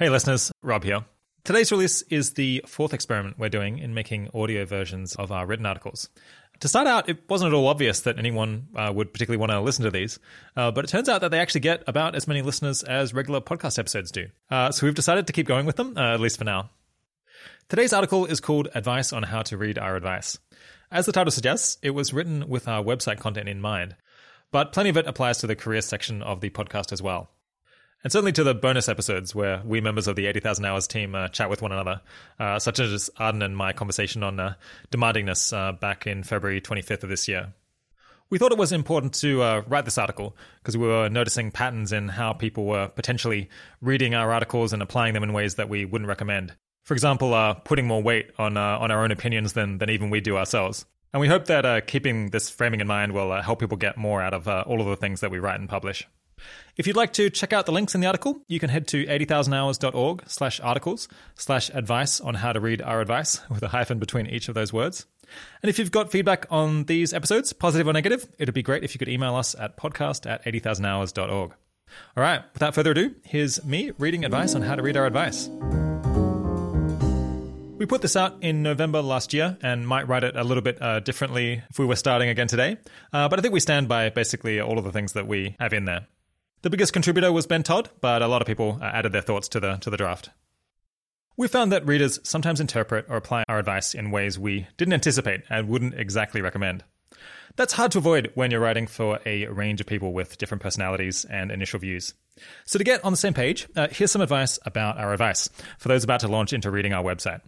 Hey, listeners, Rob here. Today's release is the fourth experiment we're doing in making audio versions of our written articles. To start out, it wasn't at all obvious that anyone uh, would particularly want to listen to these, uh, but it turns out that they actually get about as many listeners as regular podcast episodes do. Uh, so we've decided to keep going with them, uh, at least for now. Today's article is called Advice on How to Read Our Advice. As the title suggests, it was written with our website content in mind, but plenty of it applies to the career section of the podcast as well and certainly to the bonus episodes where we members of the 80,000 Hours team uh, chat with one another, uh, such as Arden and my conversation on uh, demandingness uh, back in February 25th of this year. We thought it was important to uh, write this article because we were noticing patterns in how people were potentially reading our articles and applying them in ways that we wouldn't recommend. For example, uh, putting more weight on on our own opinions than than even we do ourselves. And we hope that keeping this framing in mind will help people get more out of all of the things that we write and publish. If you'd like to check out the links in the article, you can head to 80000hours.org slash articles slash advice on how to read our advice with a hyphen between each of those words. And if you've got feedback on these episodes, positive or negative, it'd be great if you could email us at podcast at 80000hours.org. All right, without further ado, here's me reading advice on how to read our advice. We put this out in November last year and might write it a little bit uh, differently if we were starting again today. Uh, but I think we stand by basically all of the things that we have in there. The biggest contributor was Ben Todd, but a lot of people uh, added their thoughts to the, to the draft. We found that readers sometimes interpret or apply our advice in ways we didn't anticipate and wouldn't exactly recommend. That's hard to avoid when you're writing for a range of people with different personalities and initial views. So, to get on the same page, uh, here's some advice about our advice for those about to launch into reading our website.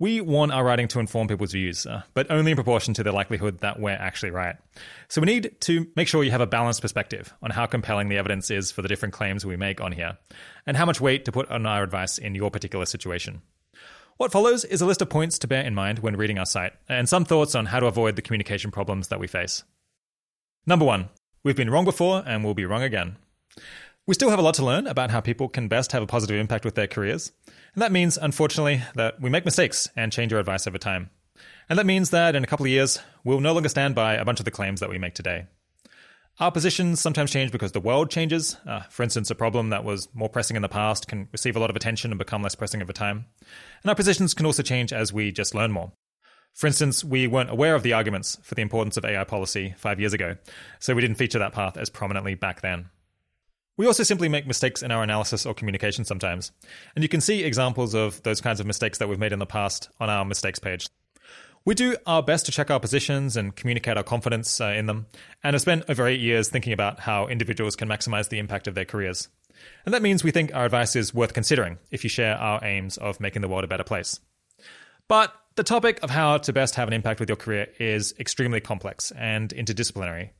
We want our writing to inform people's views, uh, but only in proportion to the likelihood that we're actually right. So we need to make sure you have a balanced perspective on how compelling the evidence is for the different claims we make on here, and how much weight to put on our advice in your particular situation. What follows is a list of points to bear in mind when reading our site, and some thoughts on how to avoid the communication problems that we face. Number one, we've been wrong before and we'll be wrong again. We still have a lot to learn about how people can best have a positive impact with their careers. And that means, unfortunately, that we make mistakes and change our advice over time. And that means that in a couple of years, we'll no longer stand by a bunch of the claims that we make today. Our positions sometimes change because the world changes. Uh, for instance, a problem that was more pressing in the past can receive a lot of attention and become less pressing over time. And our positions can also change as we just learn more. For instance, we weren't aware of the arguments for the importance of AI policy five years ago, so we didn't feature that path as prominently back then. We also simply make mistakes in our analysis or communication sometimes. And you can see examples of those kinds of mistakes that we've made in the past on our mistakes page. We do our best to check our positions and communicate our confidence uh, in them, and have spent over eight years thinking about how individuals can maximize the impact of their careers. And that means we think our advice is worth considering if you share our aims of making the world a better place. But the topic of how to best have an impact with your career is extremely complex and interdisciplinary,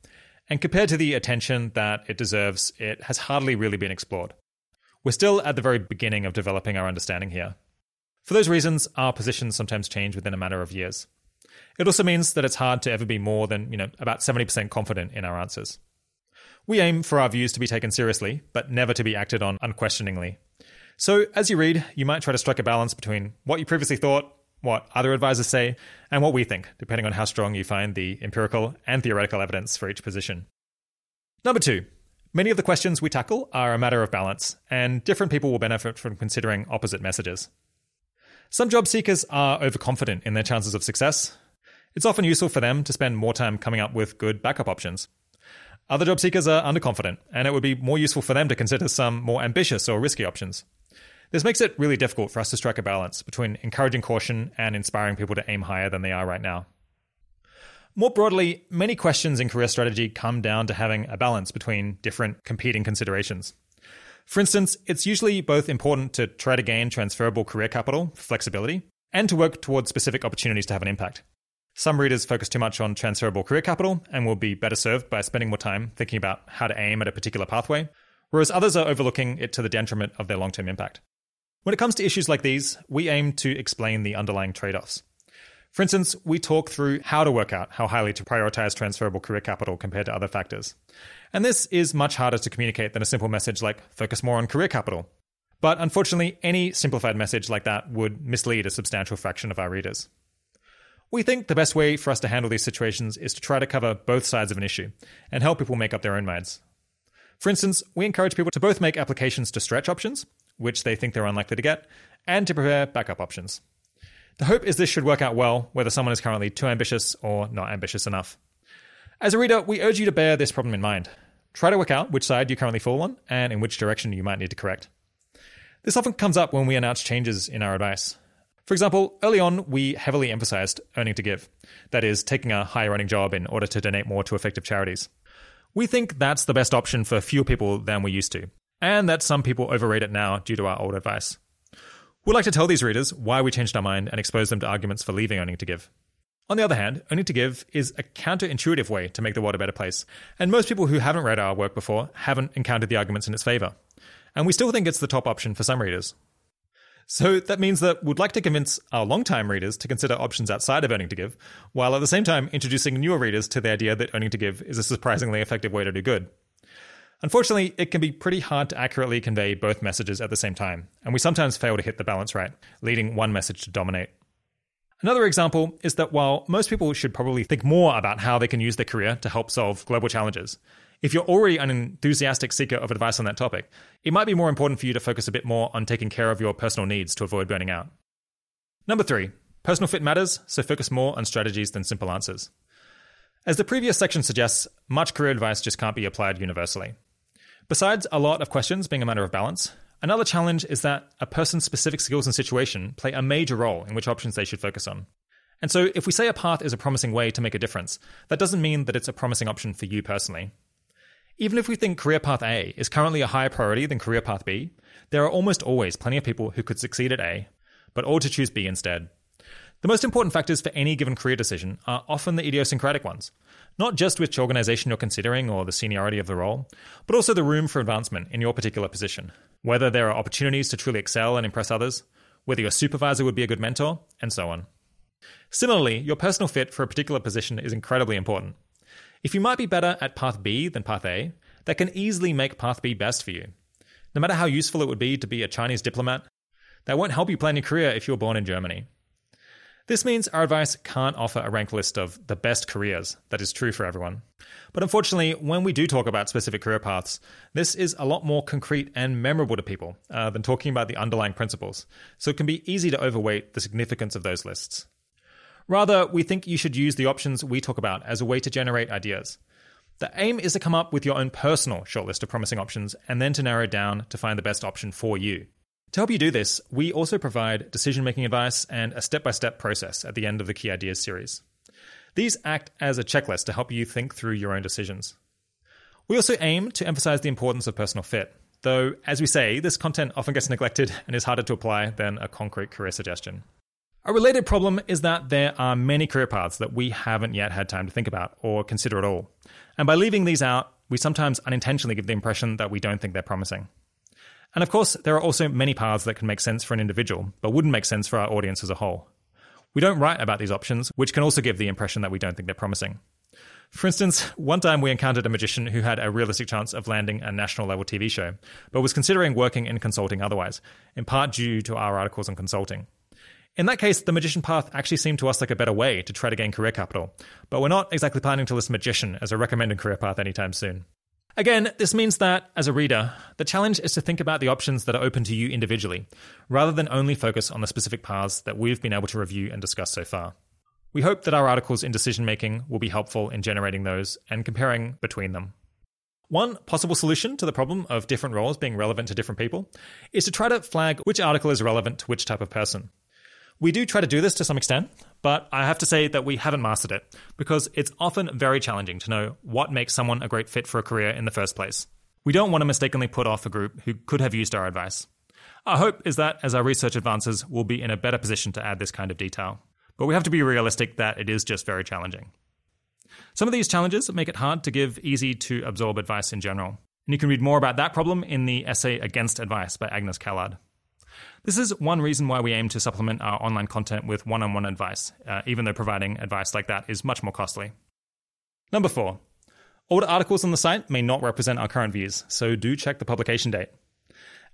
and compared to the attention that it deserves, it has hardly really been explored. We're still at the very beginning of developing our understanding here. For those reasons, our positions sometimes change within a matter of years. It also means that it's hard to ever be more than, you know, about 70% confident in our answers. We aim for our views to be taken seriously, but never to be acted on unquestioningly. So, as you read, you might try to strike a balance between what you previously thought what other advisors say, and what we think, depending on how strong you find the empirical and theoretical evidence for each position. Number two, many of the questions we tackle are a matter of balance, and different people will benefit from considering opposite messages. Some job seekers are overconfident in their chances of success. It's often useful for them to spend more time coming up with good backup options. Other job seekers are underconfident, and it would be more useful for them to consider some more ambitious or risky options. This makes it really difficult for us to strike a balance between encouraging caution and inspiring people to aim higher than they are right now. More broadly, many questions in career strategy come down to having a balance between different competing considerations. For instance, it's usually both important to try to gain transferable career capital, flexibility, and to work towards specific opportunities to have an impact. Some readers focus too much on transferable career capital and will be better served by spending more time thinking about how to aim at a particular pathway, whereas others are overlooking it to the detriment of their long term impact. When it comes to issues like these, we aim to explain the underlying trade offs. For instance, we talk through how to work out how highly to prioritize transferable career capital compared to other factors. And this is much harder to communicate than a simple message like focus more on career capital. But unfortunately, any simplified message like that would mislead a substantial fraction of our readers. We think the best way for us to handle these situations is to try to cover both sides of an issue and help people make up their own minds. For instance, we encourage people to both make applications to stretch options which they think they're unlikely to get, and to prepare backup options. The hope is this should work out well, whether someone is currently too ambitious or not ambitious enough. As a reader, we urge you to bear this problem in mind. Try to work out which side you currently fall on and in which direction you might need to correct. This often comes up when we announce changes in our advice. For example, early on, we heavily emphasized earning to give, that is, taking a higher earning job in order to donate more to effective charities. We think that's the best option for fewer people than we used to, and that some people overrate it now due to our old advice. We'd like to tell these readers why we changed our mind and expose them to arguments for leaving earning to give. On the other hand, earning to give is a counterintuitive way to make the world a better place, and most people who haven't read our work before haven't encountered the arguments in its favor. And we still think it's the top option for some readers. So that means that we'd like to convince our long-time readers to consider options outside of earning to give, while at the same time introducing newer readers to the idea that earning to give is a surprisingly effective way to do good. Unfortunately, it can be pretty hard to accurately convey both messages at the same time, and we sometimes fail to hit the balance right, leading one message to dominate. Another example is that while most people should probably think more about how they can use their career to help solve global challenges, if you're already an enthusiastic seeker of advice on that topic, it might be more important for you to focus a bit more on taking care of your personal needs to avoid burning out. Number three, personal fit matters, so focus more on strategies than simple answers. As the previous section suggests, much career advice just can't be applied universally. Besides a lot of questions being a matter of balance, another challenge is that a person's specific skills and situation play a major role in which options they should focus on. And so, if we say a path is a promising way to make a difference, that doesn't mean that it's a promising option for you personally. Even if we think career path A is currently a higher priority than career path B, there are almost always plenty of people who could succeed at A, but ought to choose B instead. The most important factors for any given career decision are often the idiosyncratic ones, not just which organization you're considering or the seniority of the role, but also the room for advancement in your particular position, whether there are opportunities to truly excel and impress others, whether your supervisor would be a good mentor, and so on. Similarly, your personal fit for a particular position is incredibly important. If you might be better at path B than path A, that can easily make path B best for you. No matter how useful it would be to be a Chinese diplomat, that won't help you plan your career if you were born in Germany. This means our advice can't offer a ranked list of the best careers that is true for everyone. But unfortunately, when we do talk about specific career paths, this is a lot more concrete and memorable to people uh, than talking about the underlying principles, so it can be easy to overweight the significance of those lists. Rather, we think you should use the options we talk about as a way to generate ideas. The aim is to come up with your own personal shortlist of promising options and then to narrow down to find the best option for you. To help you do this, we also provide decision making advice and a step by step process at the end of the Key Ideas series. These act as a checklist to help you think through your own decisions. We also aim to emphasize the importance of personal fit, though, as we say, this content often gets neglected and is harder to apply than a concrete career suggestion. A related problem is that there are many career paths that we haven't yet had time to think about or consider at all. And by leaving these out, we sometimes unintentionally give the impression that we don't think they're promising. And of course, there are also many paths that can make sense for an individual, but wouldn't make sense for our audience as a whole. We don't write about these options, which can also give the impression that we don't think they're promising. For instance, one time we encountered a magician who had a realistic chance of landing a national level TV show, but was considering working in consulting otherwise, in part due to our articles on consulting. In that case, the magician path actually seemed to us like a better way to try to gain career capital, but we're not exactly planning to list magician as a recommended career path anytime soon. Again, this means that, as a reader, the challenge is to think about the options that are open to you individually, rather than only focus on the specific paths that we've been able to review and discuss so far. We hope that our articles in decision making will be helpful in generating those and comparing between them. One possible solution to the problem of different roles being relevant to different people is to try to flag which article is relevant to which type of person. We do try to do this to some extent, but I have to say that we haven't mastered it because it's often very challenging to know what makes someone a great fit for a career in the first place. We don't want to mistakenly put off a group who could have used our advice. Our hope is that as our research advances, we'll be in a better position to add this kind of detail. But we have to be realistic that it is just very challenging. Some of these challenges make it hard to give easy to absorb advice in general. And you can read more about that problem in the essay Against Advice by Agnes Callard. This is one reason why we aim to supplement our online content with one on one advice, uh, even though providing advice like that is much more costly. Number four, older articles on the site may not represent our current views, so do check the publication date.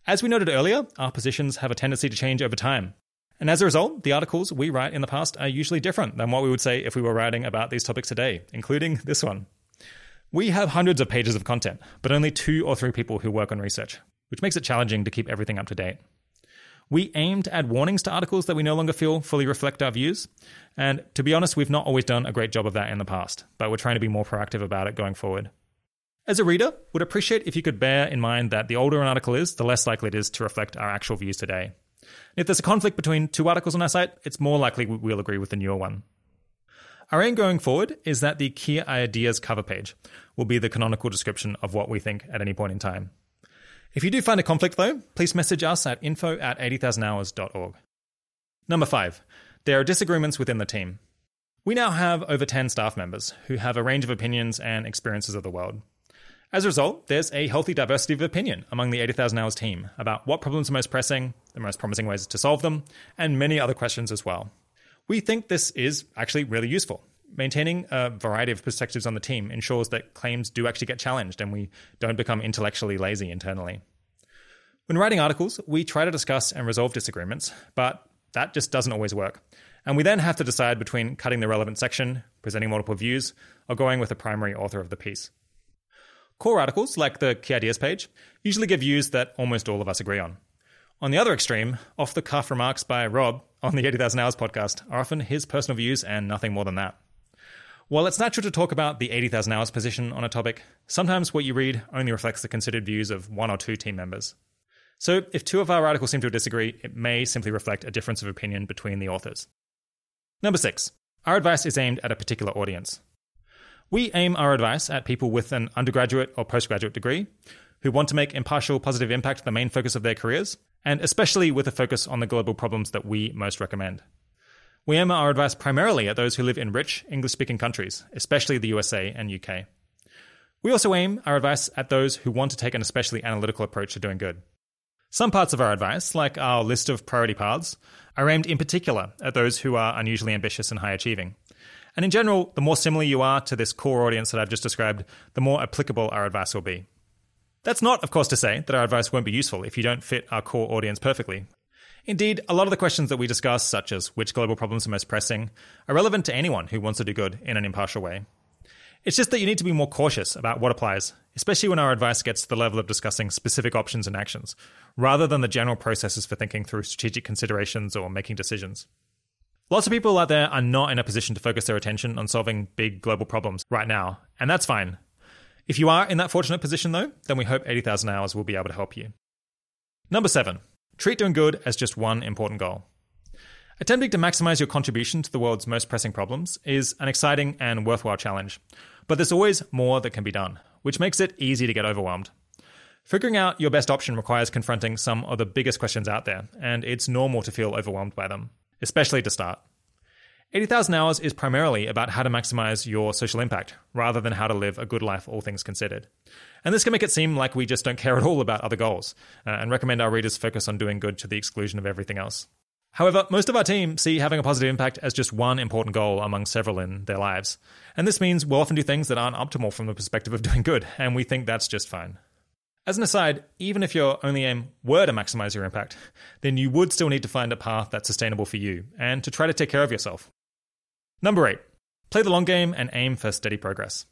As we noted earlier, our positions have a tendency to change over time. And as a result, the articles we write in the past are usually different than what we would say if we were writing about these topics today, including this one. We have hundreds of pages of content, but only two or three people who work on research. which makes it challenging to keep everything up to date. We aim to add warnings to articles that we no longer feel fully reflect our views. And to be honest, we've not always done a great job of that in the past, but we're trying to be more proactive about it going forward. As a reader, would appreciate if you could bear in mind that the older an article is, the less likely it is to reflect our actual views today. If there's a conflict between two articles on our site, it's more likely we'll agree with the newer one. Our aim going forward is that the key ideas cover page will be the canonical description of what we think at any point in time. If you do find a conflict, though, please message us at info at 80,000hours.org. Number five, there are disagreements within the team. We now have over 10 staff members who have a range of opinions and experiences of the world. As a result, there's a healthy diversity of opinion among the 80,000 Hours team about what problems are most pressing, the most promising ways to solve them, and many other questions as well. We think this is actually really useful maintaining a variety of perspectives on the team ensures that claims do actually get challenged and we don't become intellectually lazy internally. When writing articles, we try to discuss and resolve disagreements, but that just doesn't always work. And we then have to decide between cutting the relevant section, presenting multiple views, or going with the primary author of the piece. Core articles, like the Key Ideas page, usually give views that almost all of us agree on. On the other extreme, off the cuff remarks by Rob on the 80,000 Hours podcast are often his personal views and nothing more than that. While it's natural to talk about the 80,000 hours position on a topic, sometimes what you read only reflects the considered views of one or two team members. So, if two of our articles seem to disagree, it may simply reflect a difference of opinion between the authors. Number six, our advice is aimed at a particular audience. We aim our advice at people with an undergraduate or postgraduate degree who want to make impartial positive impact the main focus of their careers, and especially with a focus on the global problems that we most recommend. We aim our advice primarily at those who live in rich English speaking countries, especially the USA and UK. We also aim our advice at those who want to take an especially analytical approach to doing good. Some parts of our advice, like our list of priority paths, are aimed in particular at those who are unusually ambitious and high achieving. And in general, the more similar you are to this core audience that I've just described, the more applicable our advice will be. That's not, of course, to say that our advice won't be useful if you don't fit our core audience perfectly. Indeed, a lot of the questions that we discuss, such as which global problems are most pressing, are relevant to anyone who wants to do good in an impartial way. It's just that you need to be more cautious about what applies, especially when our advice gets to the level of discussing specific options and actions, rather than the general processes for thinking through strategic considerations or making decisions. Lots of people out there are not in a position to focus their attention on solving big global problems right now, and that's fine. If you are in that fortunate position, though, then we hope 80,000 hours will be able to help you. Number seven, Treat doing good as just one important goal. Attempting to maximize your contribution to the world's most pressing problems is an exciting and worthwhile challenge, but there's always more that can be done, which makes it easy to get overwhelmed. Figuring out your best option requires confronting some of the biggest questions out there, and it's normal to feel overwhelmed by them, especially to start. 80,000 Hours is primarily about how to maximize your social impact, rather than how to live a good life, all things considered. And this can make it seem like we just don't care at all about other goals, uh, and recommend our readers focus on doing good to the exclusion of everything else. However, most of our team see having a positive impact as just one important goal among several in their lives. And this means we'll often do things that aren't optimal from the perspective of doing good, and we think that's just fine. As an aside, even if your only aim were to maximize your impact, then you would still need to find a path that's sustainable for you and to try to take care of yourself. Number eight, play the long game and aim for steady progress.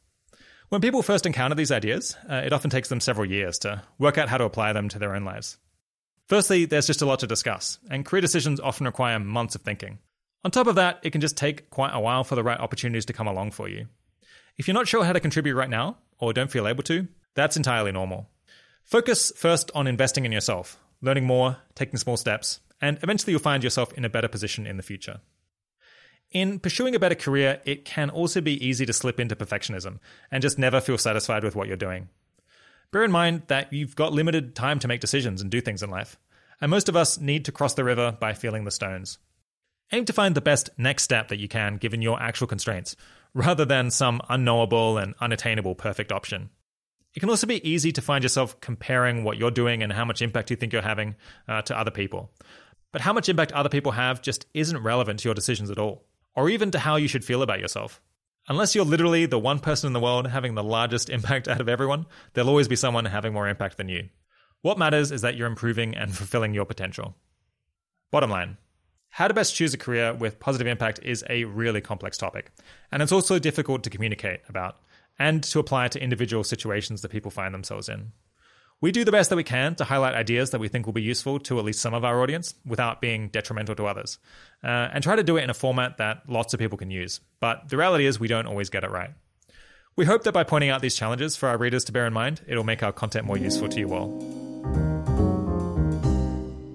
When people first encounter these ideas, uh, it often takes them several years to work out how to apply them to their own lives. Firstly, there's just a lot to discuss, and career decisions often require months of thinking. On top of that, it can just take quite a while for the right opportunities to come along for you. If you're not sure how to contribute right now, or don't feel able to, that's entirely normal. Focus first on investing in yourself, learning more, taking small steps, and eventually you'll find yourself in a better position in the future. In pursuing a better career, it can also be easy to slip into perfectionism and just never feel satisfied with what you're doing. Bear in mind that you've got limited time to make decisions and do things in life, and most of us need to cross the river by feeling the stones. Aim to find the best next step that you can given your actual constraints, rather than some unknowable and unattainable perfect option. It can also be easy to find yourself comparing what you're doing and how much impact you think you're having uh, to other people. But how much impact other people have just isn't relevant to your decisions at all or even to how you should feel about yourself. Unless you're literally the one person in the world having the largest impact out of everyone, there'll always be someone having more impact than you. What matters is that you're improving and fulfilling your potential. Bottom line how to best choose a career with positive impact is a really complex topic, and it's also difficult to communicate about and to apply to individual situations that people find themselves in. We do the best that we can to highlight ideas that we think will be useful to at least some of our audience without being detrimental to others, uh, and try to do it in a format that lots of people can use. But the reality is, we don't always get it right. We hope that by pointing out these challenges for our readers to bear in mind, it'll make our content more useful to you all.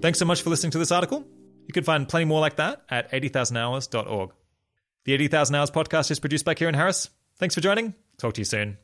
Thanks so much for listening to this article. You can find plenty more like that at 80000hours.org. The 80,000 Hours podcast is produced by Keiran Harris. Thanks for joining. Talk to you soon.